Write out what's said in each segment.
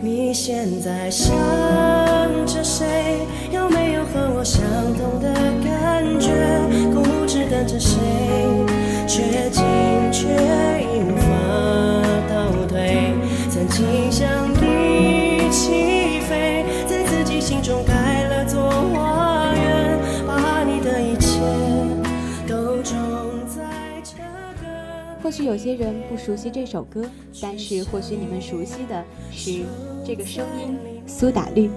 你现在想着谁？有没有和我相同的感觉？固执等着谁？却或许有些人不熟悉这首歌，但是或许你们熟悉的是这个声音——苏打绿。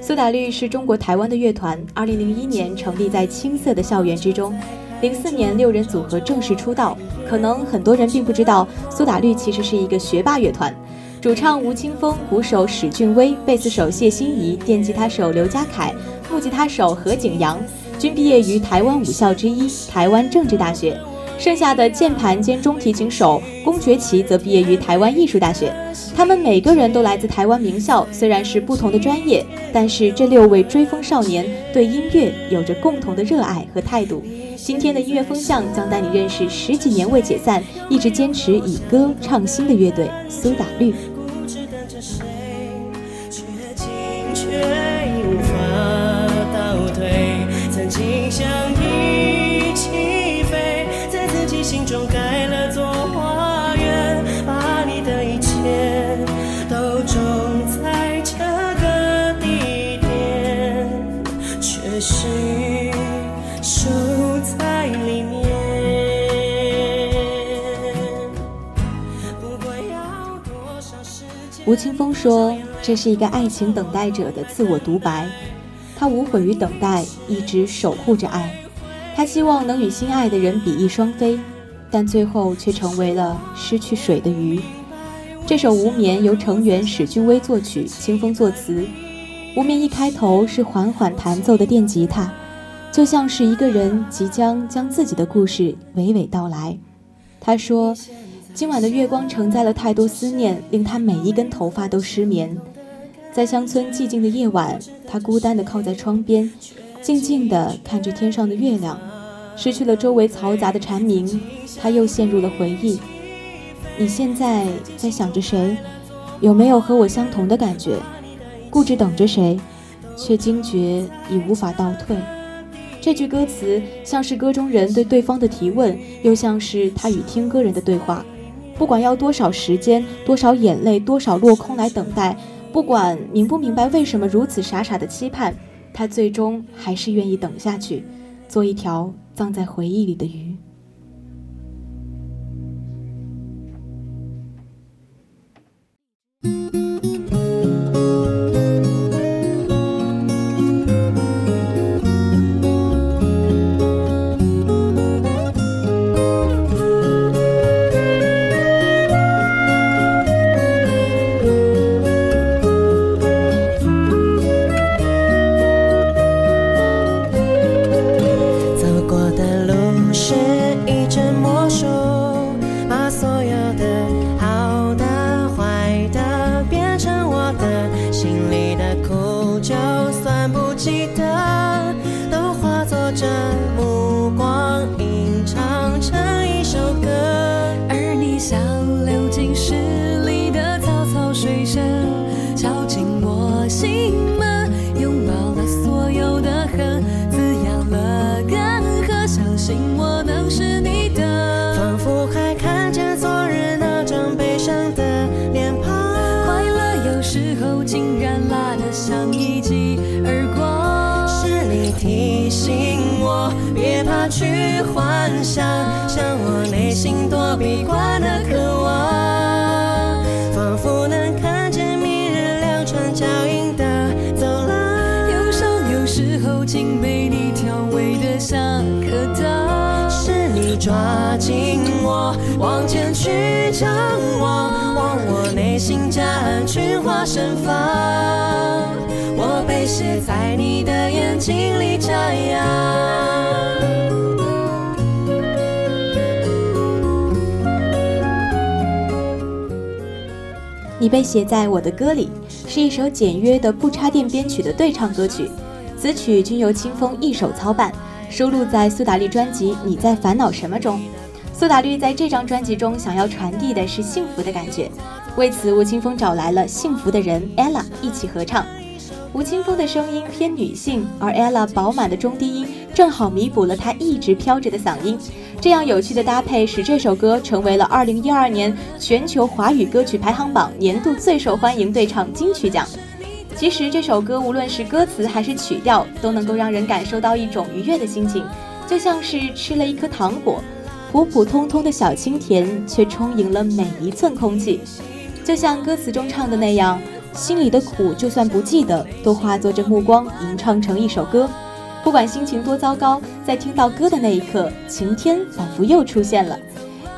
苏打绿是中国台湾的乐团，二零零一年成立在青涩的校园之中，零四年六人组合正式出道。可能很多人并不知道，苏打绿其实是一个学霸乐团，主唱吴青峰、鼓手史俊威、贝斯手谢欣怡、电吉他手刘家凯、木吉他手何景阳，均毕业于台湾五校之一台湾政治大学。剩下的键盘兼中提琴手龚爵奇则毕业于台湾艺术大学。他们每个人都来自台湾名校，虽然是不同的专业，但是这六位追风少年对音乐有着共同的热爱和态度。今天的音乐风向将带你认识十几年未解散、一直坚持以歌唱新的乐队——苏打绿。吴青峰说：“这是一个爱情等待者的自我独白，他无悔于等待，一直守护着爱。他希望能与心爱的人比翼双飞，但最后却成为了失去水的鱼。”这首《无眠》由成员史俊威作曲，清风作词。《无眠》一开头是缓缓弹奏的电吉他，就像是一个人即将将自己的故事娓娓道来。他说。今晚的月光承载了太多思念，令他每一根头发都失眠。在乡村寂静的夜晚，他孤单地靠在窗边，静静地看着天上的月亮。失去了周围嘈杂的蝉鸣，他又陷入了回忆。你现在在想着谁？有没有和我相同的感觉？固执等着谁，却惊觉已无法倒退。这句歌词像是歌中人对对方的提问，又像是他与听歌人的对话。不管要多少时间、多少眼泪、多少落空来等待，不管明不明白为什么如此傻傻的期盼，他最终还是愿意等下去，做一条葬在回忆里的鱼。别怕去幻想，像我内心躲避惯的渴望，仿佛能看见明日两串脚印的走廊。忧伤有时候竟被你调味的像颗糖。是你抓紧我，往前去张望，望我内心夹岸群花盛放，我被写在你的眼睛里眨呀。你被写在我的歌里，是一首简约的不插电编曲的对唱歌曲，词曲均由清风一手操办，收录在苏打绿专辑《你在烦恼什么》中。苏打绿在这张专辑中想要传递的是幸福的感觉，为此，吴青峰找来了幸福的人 ella 一起合唱。吴青峰的声音偏女性，而 ella 饱满的中低音正好弥补了他一直飘着的嗓音。这样有趣的搭配，使这首歌成为了2012年全球华语歌曲排行榜年度最受欢迎对唱金曲奖。其实这首歌无论是歌词还是曲调，都能够让人感受到一种愉悦的心情，就像是吃了一颗糖果，普普通通的小清甜，却充盈了每一寸空气。就像歌词中唱的那样。心里的苦，就算不记得，都化作这目光，吟唱成一首歌。不管心情多糟糕，在听到歌的那一刻，晴天仿佛又出现了。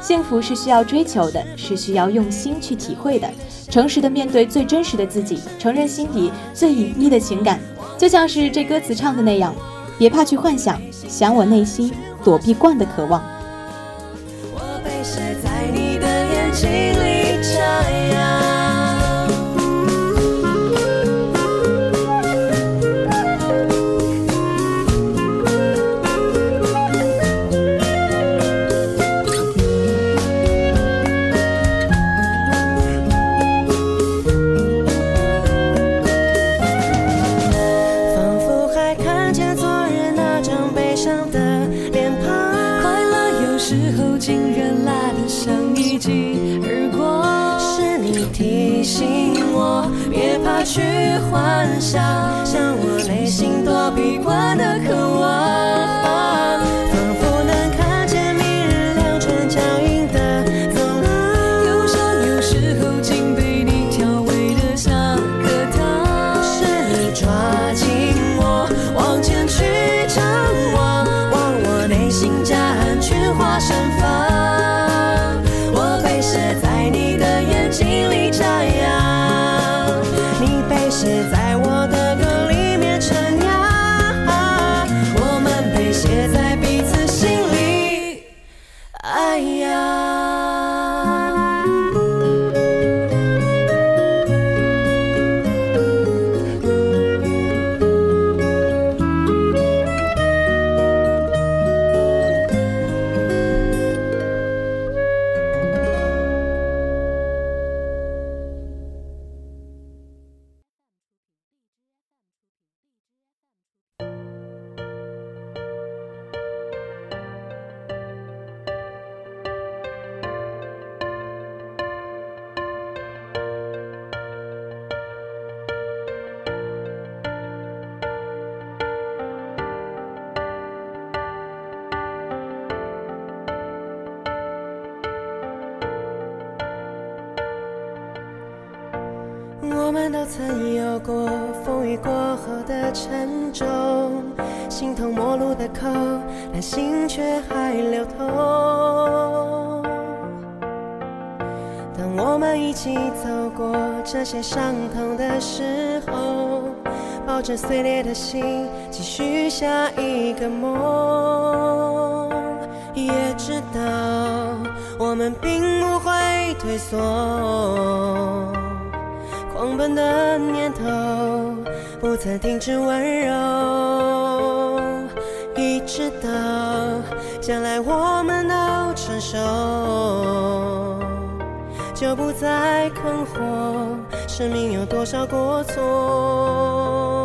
幸福是需要追求的，是需要用心去体会的。诚实的面对最真实的自己，承认心底最隐秘的情感，就像是这歌词唱的那样，别怕去幻想，想我内心躲避惯的渴望。幻都曾有过风雨过后的沉重，形同陌路的口，但心却还流通。当我们一起走过这些伤痛的时候，抱着碎裂的心，继续下一个梦，也知道我们并不会退缩。狂奔的念头不曾停止温柔，一直到将来我们都成熟，就不再困惑生命有多少过错。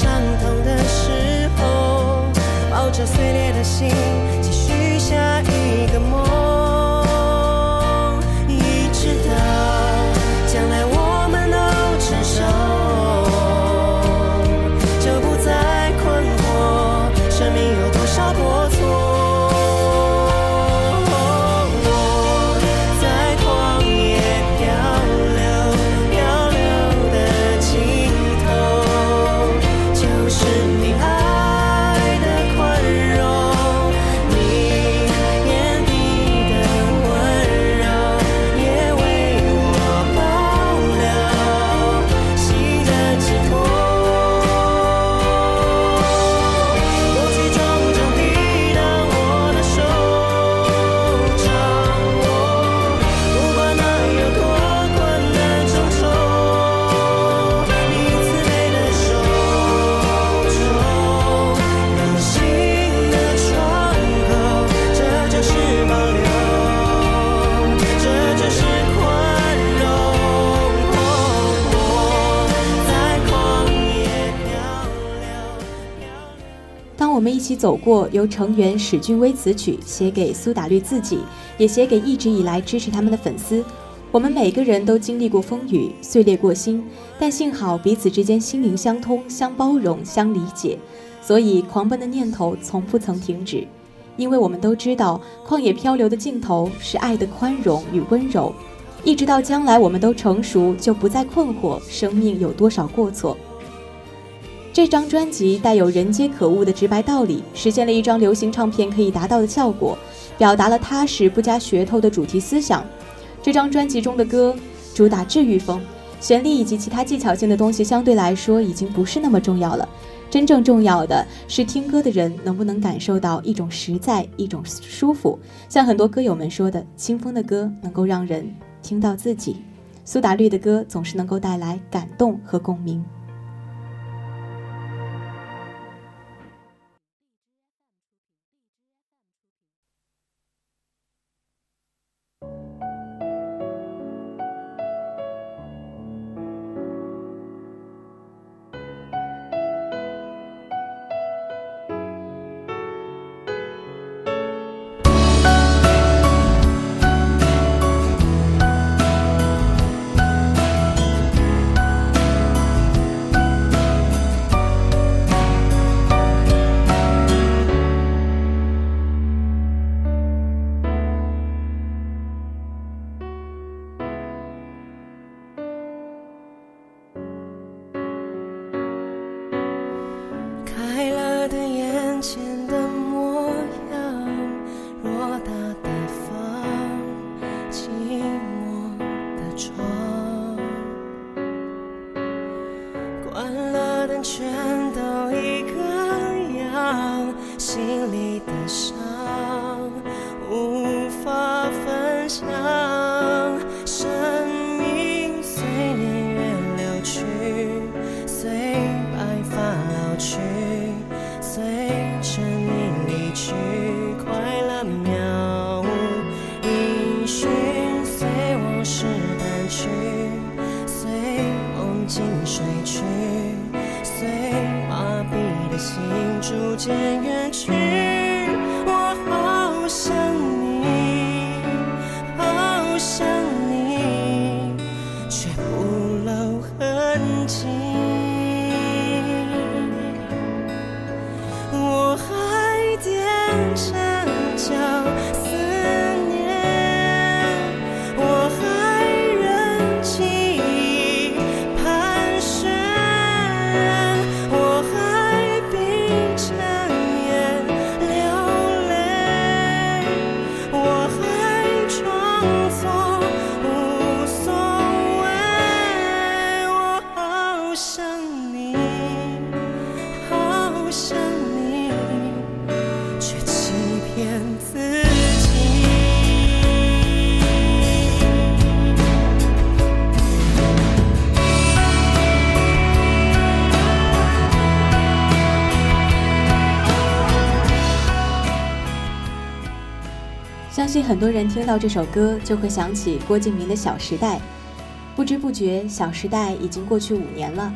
伤痛的时候抱着碎裂的心继续下一个梦。起走过由成员史俊威词曲写给苏打绿自己，也写给一直以来支持他们的粉丝。我们每个人都经历过风雨，碎裂过心，但幸好彼此之间心灵相通、相包容、相理解，所以狂奔的念头从不曾停止。因为我们都知道，旷野漂流的尽头是爱的宽容与温柔。一直到将来我们都成熟，就不再困惑生命有多少过错。这张专辑带有人皆可悟的直白道理，实现了一张流行唱片可以达到的效果，表达了踏实不加噱头的主题思想。这张专辑中的歌主打治愈风，旋律以及其他技巧性的东西相对来说已经不是那么重要了。真正重要的是听歌的人能不能感受到一种实在、一种舒服。像很多歌友们说的，清风的歌能够让人听到自己，苏打绿的歌总是能够带来感动和共鸣。很多人听到这首歌就会想起郭敬明的《小时代》，不知不觉，《小时代》已经过去五年了。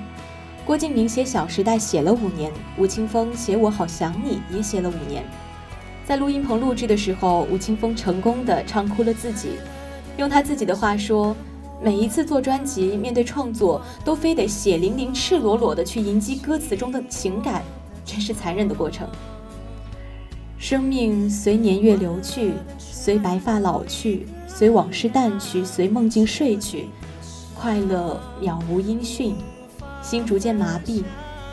郭敬明写《小时代》写了五年，吴青峰写《我好想你》也写了五年。在录音棚录制的时候，吴青峰成功的唱哭了自己。用他自己的话说：“每一次做专辑，面对创作，都非得血淋淋、赤裸裸的去迎击歌词中的情感，真是残忍的过程。”生命随年月流去，随白发老去，随往事淡去，随梦境睡去，快乐渺无音讯。心逐渐麻痹，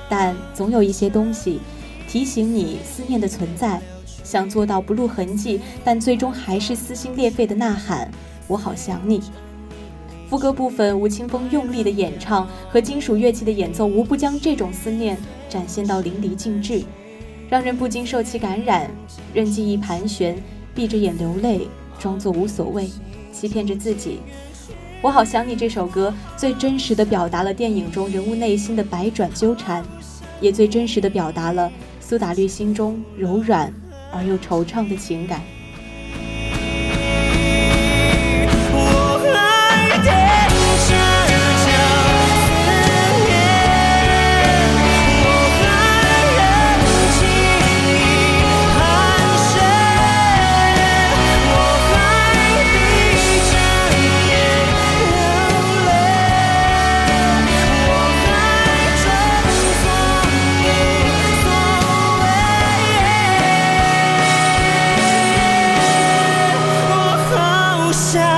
但总有一些东西提醒你思念的存在。想做到不露痕迹，但最终还是撕心裂肺的呐喊：“我好想你。”副歌部分，吴青峰用力的演唱和金属乐器的演奏，无不将这种思念展现到淋漓尽致，让人不禁受其感染，任记忆盘旋，闭着眼流泪，装作无所谓，欺骗着自己。我好想你这首歌，最真实的表达了电影中人物内心的百转纠缠，也最真实的表达了苏打绿心中柔软而又惆怅的情感。身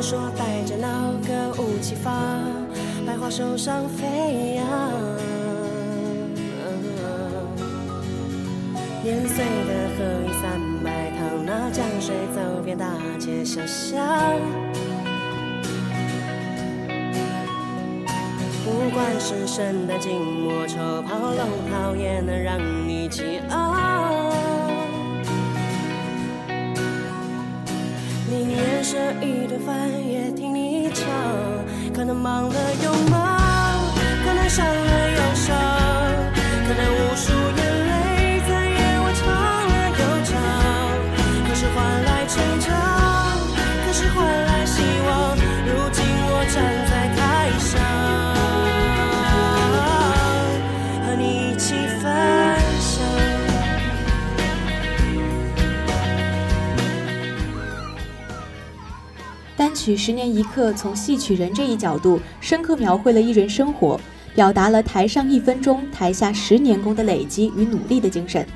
说带着那个武器发，百花手上飞扬。年岁的河里三百趟，那江水走遍大街小巷。不管是圣诞节、莫愁跑龙套，也能让你激昂。一顿饭，也听你唱。可能忙了又忙，曲《十年一刻》从戏曲人这一角度，深刻描绘了艺人生活，表达了台上一分钟，台下十年功的累积与努力的精神。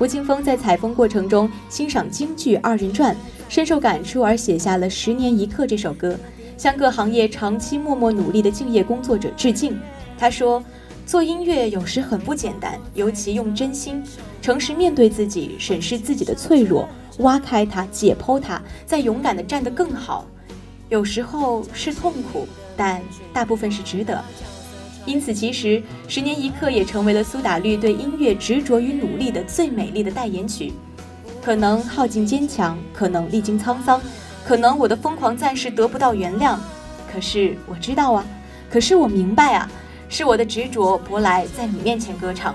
吴青峰在采风过程中欣赏京剧二人转，深受感触而写下了《十年一刻》这首歌，向各行业长期默默努力的敬业工作者致敬。他说：“做音乐有时很不简单，尤其用真心、诚实面对自己，审视自己的脆弱，挖开它，解剖它，再勇敢地站得更好。”有时候是痛苦，但大部分是值得。因此，其实《十年一刻》也成为了苏打绿对音乐执着与努力的最美丽的代言曲。可能耗尽坚强，可能历经沧桑，可能我的疯狂暂时得不到原谅。可是我知道啊，可是我明白啊，是我的执着博来在你面前歌唱。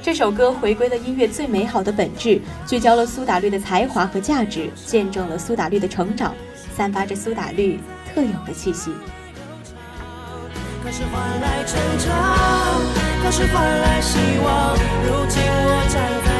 这首歌回归了音乐最美好的本质，聚焦了苏打绿的才华和价值，见证了苏打绿的成长，散发着苏打绿特有的气息。可是换来成长，可是换来希望。如今我站在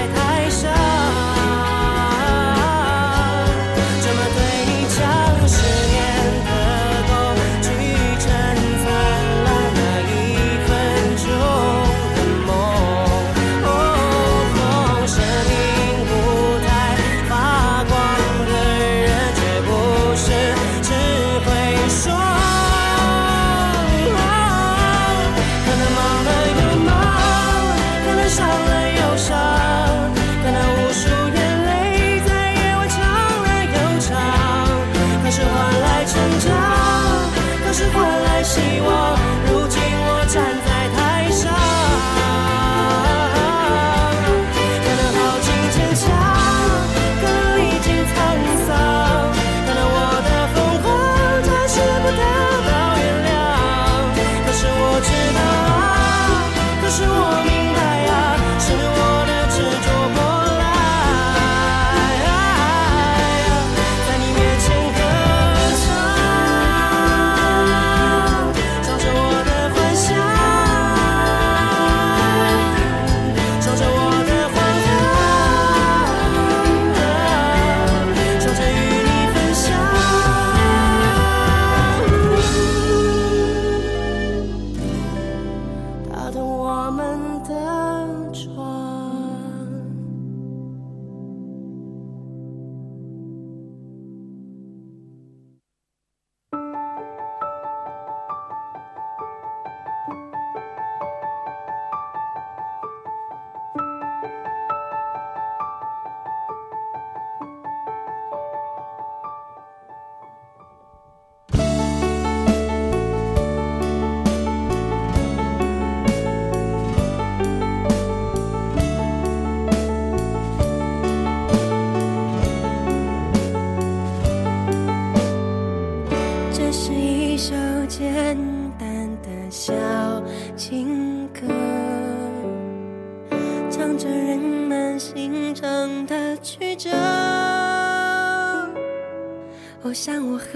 想我很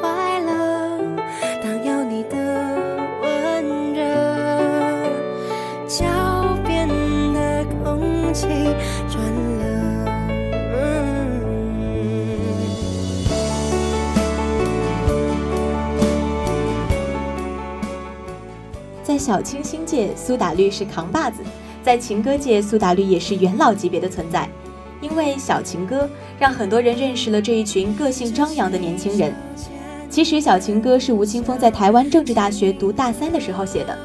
快乐，当有你的温热，脚边的空气转了。在小清新界，苏打绿是扛把子；在情歌界，苏打绿也是元老级别的存在。因为小情歌，让很多人认识了这一群个性张扬的年轻人。其实，小情歌是吴青峰在台湾政治大学读大三的时候写的。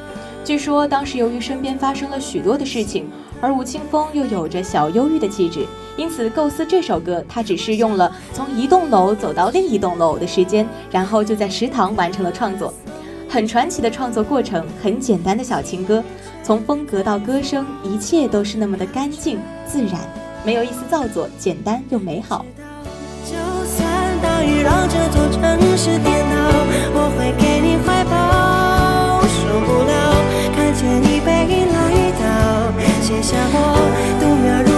据说当时由于身边发生了许多的事情，而吴青峰又有着小忧郁的气质，因此构思这首歌，他只是用了从一栋楼走到另一栋楼的时间，然后就在食堂完成了创作。很传奇的创作过程，很简单的小情歌，从风格到歌声，一切都是那么的干净自然，没有一丝造作，简单又美好。就算大雨让这座城市颠倒，我会给你怀抱。受不了看见你背影来到，写下我度秒如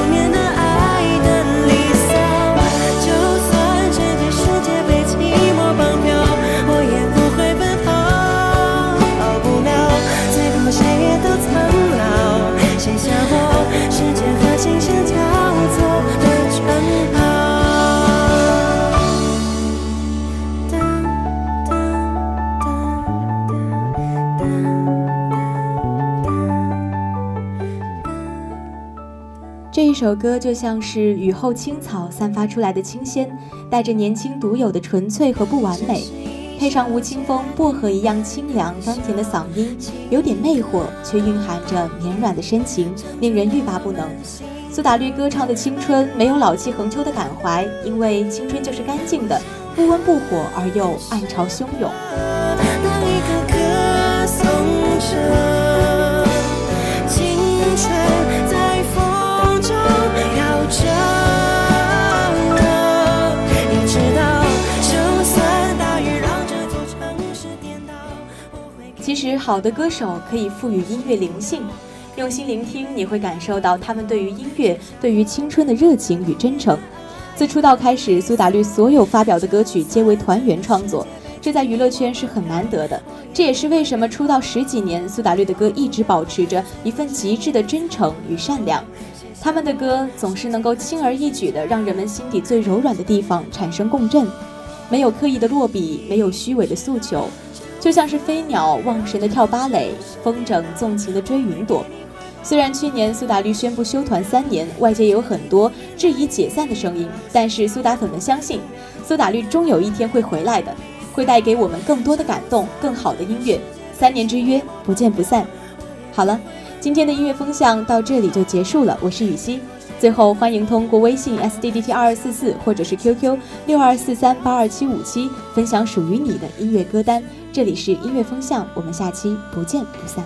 这首歌就像是雨后青草散发出来的清鲜，带着年轻独有的纯粹和不完美。配上吴青峰薄荷一样清凉甘甜的嗓音，有点魅惑，却蕴含着绵软的深情，令人欲罢不能。苏打绿歌唱的青春，没有老气横秋的感怀，因为青春就是干净的，不温不火而又暗潮汹涌。好的歌手可以赋予音乐灵性，用心聆听，你会感受到他们对于音乐、对于青春的热情与真诚。自出道开始，苏打绿所有发表的歌曲皆为团员创作，这在娱乐圈是很难得的。这也是为什么出道十几年，苏打绿的歌一直保持着一份极致的真诚与善良。他们的歌总是能够轻而易举地让人们心底最柔软的地方产生共振，没有刻意的落笔，没有虚伪的诉求。就像是飞鸟忘神的跳芭蕾，风筝纵情的追云朵。虽然去年苏打绿宣布休团三年，外界有很多质疑解散的声音，但是苏打粉们相信，苏打绿终有一天会回来的，会带给我们更多的感动，更好的音乐。三年之约，不见不散。好了，今天的音乐风向到这里就结束了。我是雨熙，最后欢迎通过微信 s d d t 二二四四或者是 QQ 六二四三八二七五七分享属于你的音乐歌单。这里是音乐风向，我们下期不见不散。